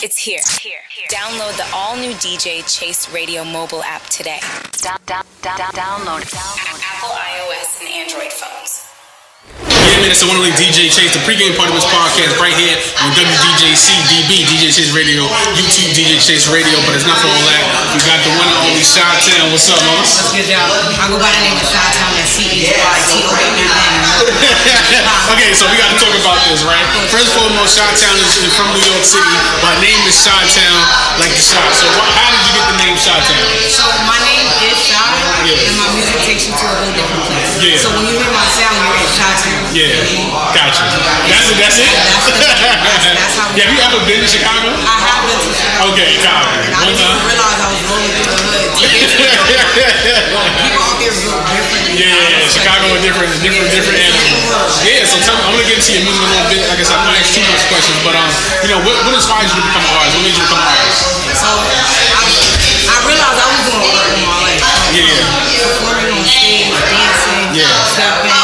It's here. here. Download the all new DJ Chase Radio mobile app today. Down, down, down, down, download. Apple iOS and Android phones. Yeah, man, it's the one only DJ Chase, the pregame part of this podcast right here on WDJCDB, DJ Chase Radio, YouTube DJ Chase Radio, but it's not for all that. We got the one and only Chytown. What's up, Moss? That's good job. I go by the name of Chytown and C-E-Y-T-O-W-N. Okay, so we got to talk about this, right? First and foremost, Chytown is from New York City. My name is Chytown, like the shot. So wh- how did you get the name Chytown? So my name is Shot, Yeah. and my music takes you to a whole different place. Yeah. So when you hear my sound, you're in Chytown. Yeah, gotcha. That's it. That's it. That's the- that's- that's how Yeah, have you ever been to Chicago? I have been to Chicago. Okay. And One time. Different, different, different animal. Yeah, so tell me, I'm gonna get into your music a little bit. Like I said, I'm gonna ask too much questions, but um, you know, what, what inspired you to become an artist? What made you become an artist? So I, I realized I was doing art all my life. Yeah. Performing on stage, dancing, Yeah. stepping.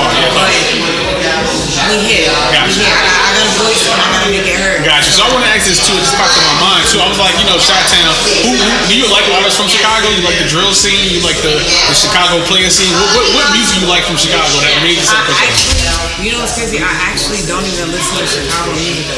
Artist. Yeah, it's hard, yeah. But we here. Gotcha. We here. I got, I got a voice and I gotta make it heard. Gotcha. So I want to ask this too. It just popped in my mind too. I was like, you know, Town. Who, who do you like artists from Chicago? You like the drill scene? You like the, the Chicago playing scene? What, what, what music you like from Chicago that made you such you know what's crazy? I actually don't even listen to Chicago music.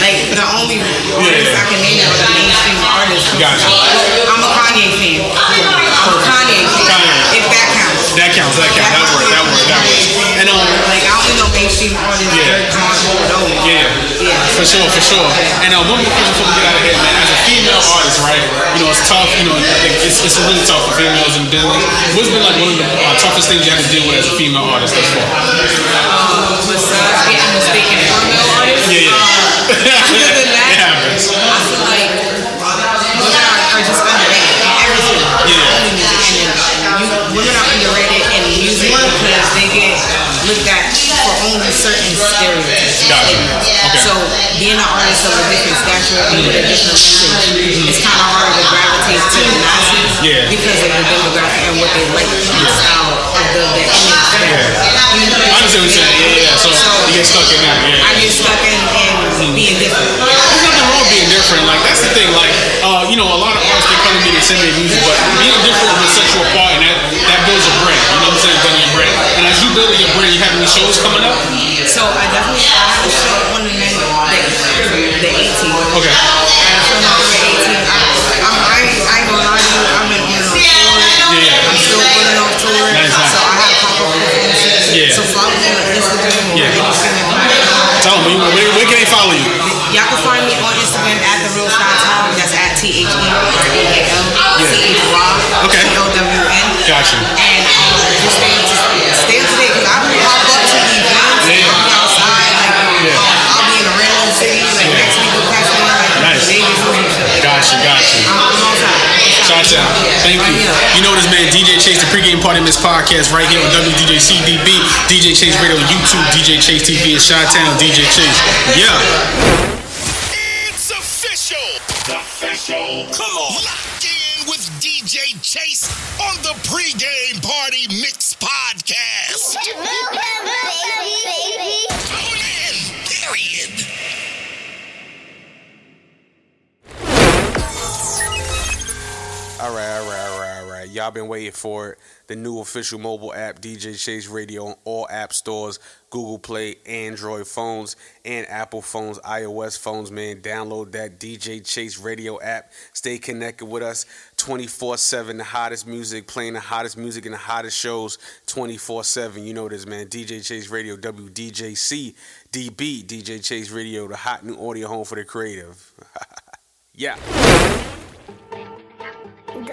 like the only artists I can name are the mainstream artists. from Gotcha. Chicago. I'm a Kanye fan. I'm a Kanye fan. Kanye. If that counts. That counts. That counts. That works. That works. That works. And um, Like I artists. Yeah. Durk, John, those. Yeah, Yeah. for sure, for sure. And uh, one more question before we get out of here, man. As a female artist, right? You know, it's tough. You know, it's, it's really tough for females in business. What's been like one of the uh, toughest things you had to deal with as a female artist thus far? Besides getting mistaken for male artists. Yeah, yeah. um, other than that, It happens. I feel like women are, are just underrated in everything. Yeah. Only music. And you, women are underrated in music because they get looked at for only certain stereotypes. Gotcha. Okay. So being an artist of a different stature and with a different message, it's kind of hard to gravitate to the masses Yeah. because of the demographic and what they like, the out of the, the image. that- I understand what you're saying. Yeah, yeah. So, you get stuck in that. Yeah. I get stuck in, in being different. There's nothing wrong being different. Like that's the thing. Like uh, you know, a lot of artists they come to me they send me music, but being different will set you apart, and that that builds a brand. You know what I'm saying? Building your brand. And as you building your brand, you have any shows coming up? So I definitely I have a show on the next the, the 18th. Okay. I have a show November 18th. I, I'm, I, ain't- I ain't gonna lie to you. I've been on a tour. Yeah. I'm still on tour. Nice, nice. So I have pop up performances. Yeah. So follow me on Instagram or Yeah. Tell them where, where can they follow you? Y'all can find me on Instagram at the real Chytown. That's at T H E R A L C H Y Okay. T O W N. Gotcha. And Shout. Thank you. You know this man, DJ Chase, the pregame party in this podcast right here on WDJCDB, DJ Chase Radio, YouTube, DJ Chase TV, and Chytown, DJ Chase. Yeah. It's official. Official. Come on. Locked in with DJ Chase on the pregame party mix podcast. Tune in. Period. All right, all right, all right, all right. Y'all been waiting for it. The new official mobile app, DJ Chase Radio, on all app stores, Google Play, Android phones, and Apple phones, iOS phones, man. Download that DJ Chase Radio app. Stay connected with us 24 7. The hottest music, playing the hottest music and the hottest shows 24 7. You know this, man. DJ Chase Radio, WDJC, DB, DJ Chase Radio, the hot new audio home for the creative. yeah.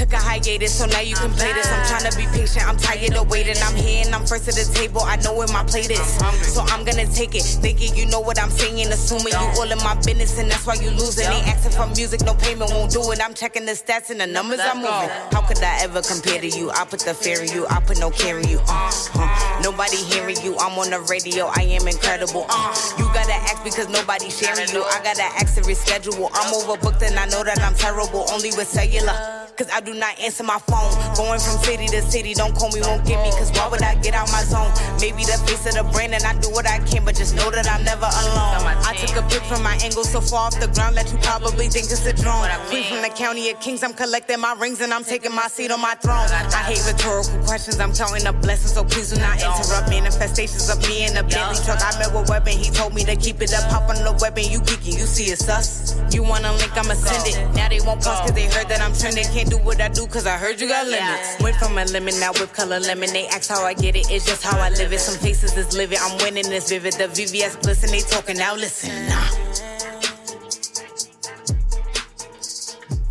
Took a hiatus, so now you can play this. I'm trying to be patient, I'm tired of waiting. I'm here and I'm first at the table, I know where my plate is. So I'm gonna take it, thinking you know what I'm saying, assuming you all in my business, and that's why you losing. Ain't asking for music, no payment won't do it. I'm checking the stats and the numbers I'm moving. How could I ever compare to you? I put the fear in you, I put no care in you. Uh, uh. Nobody hearing you, I'm on the radio, I am incredible. Uh, you gotta ask because nobody sharing you. I gotta ask to reschedule. I'm overbooked and I know that I'm terrible, only with cellular. Cause I do not answer my phone. Going from city to city, don't call me, won't get me. Cause why would I get out my zone? Maybe the face of the brand and I do what I can, but just know that I'm never alone. I took a pic from my angle so far off the ground that you probably think it's a drone. Queen from the county of kings, I'm collecting my rings and I'm taking my seat on my throne. I hate rhetorical questions, I'm counting the blessings, so please do not interrupt manifestations of me in a Bentley truck. I met with Weapon, he told me to keep it up, hop on the weapon, you geeking, you see it's us. You wanna link, I'ma send it. Now they won't post cause they heard that I'm trending. Can't do what I do cause I heard you got limits. Went from a lemon, now whip color lemon. They ask how I get it, it's just how I live it. Some faces is living, I'm winning this vivid. The VVS bliss and they talking, now listen. Nah.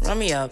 Run me up.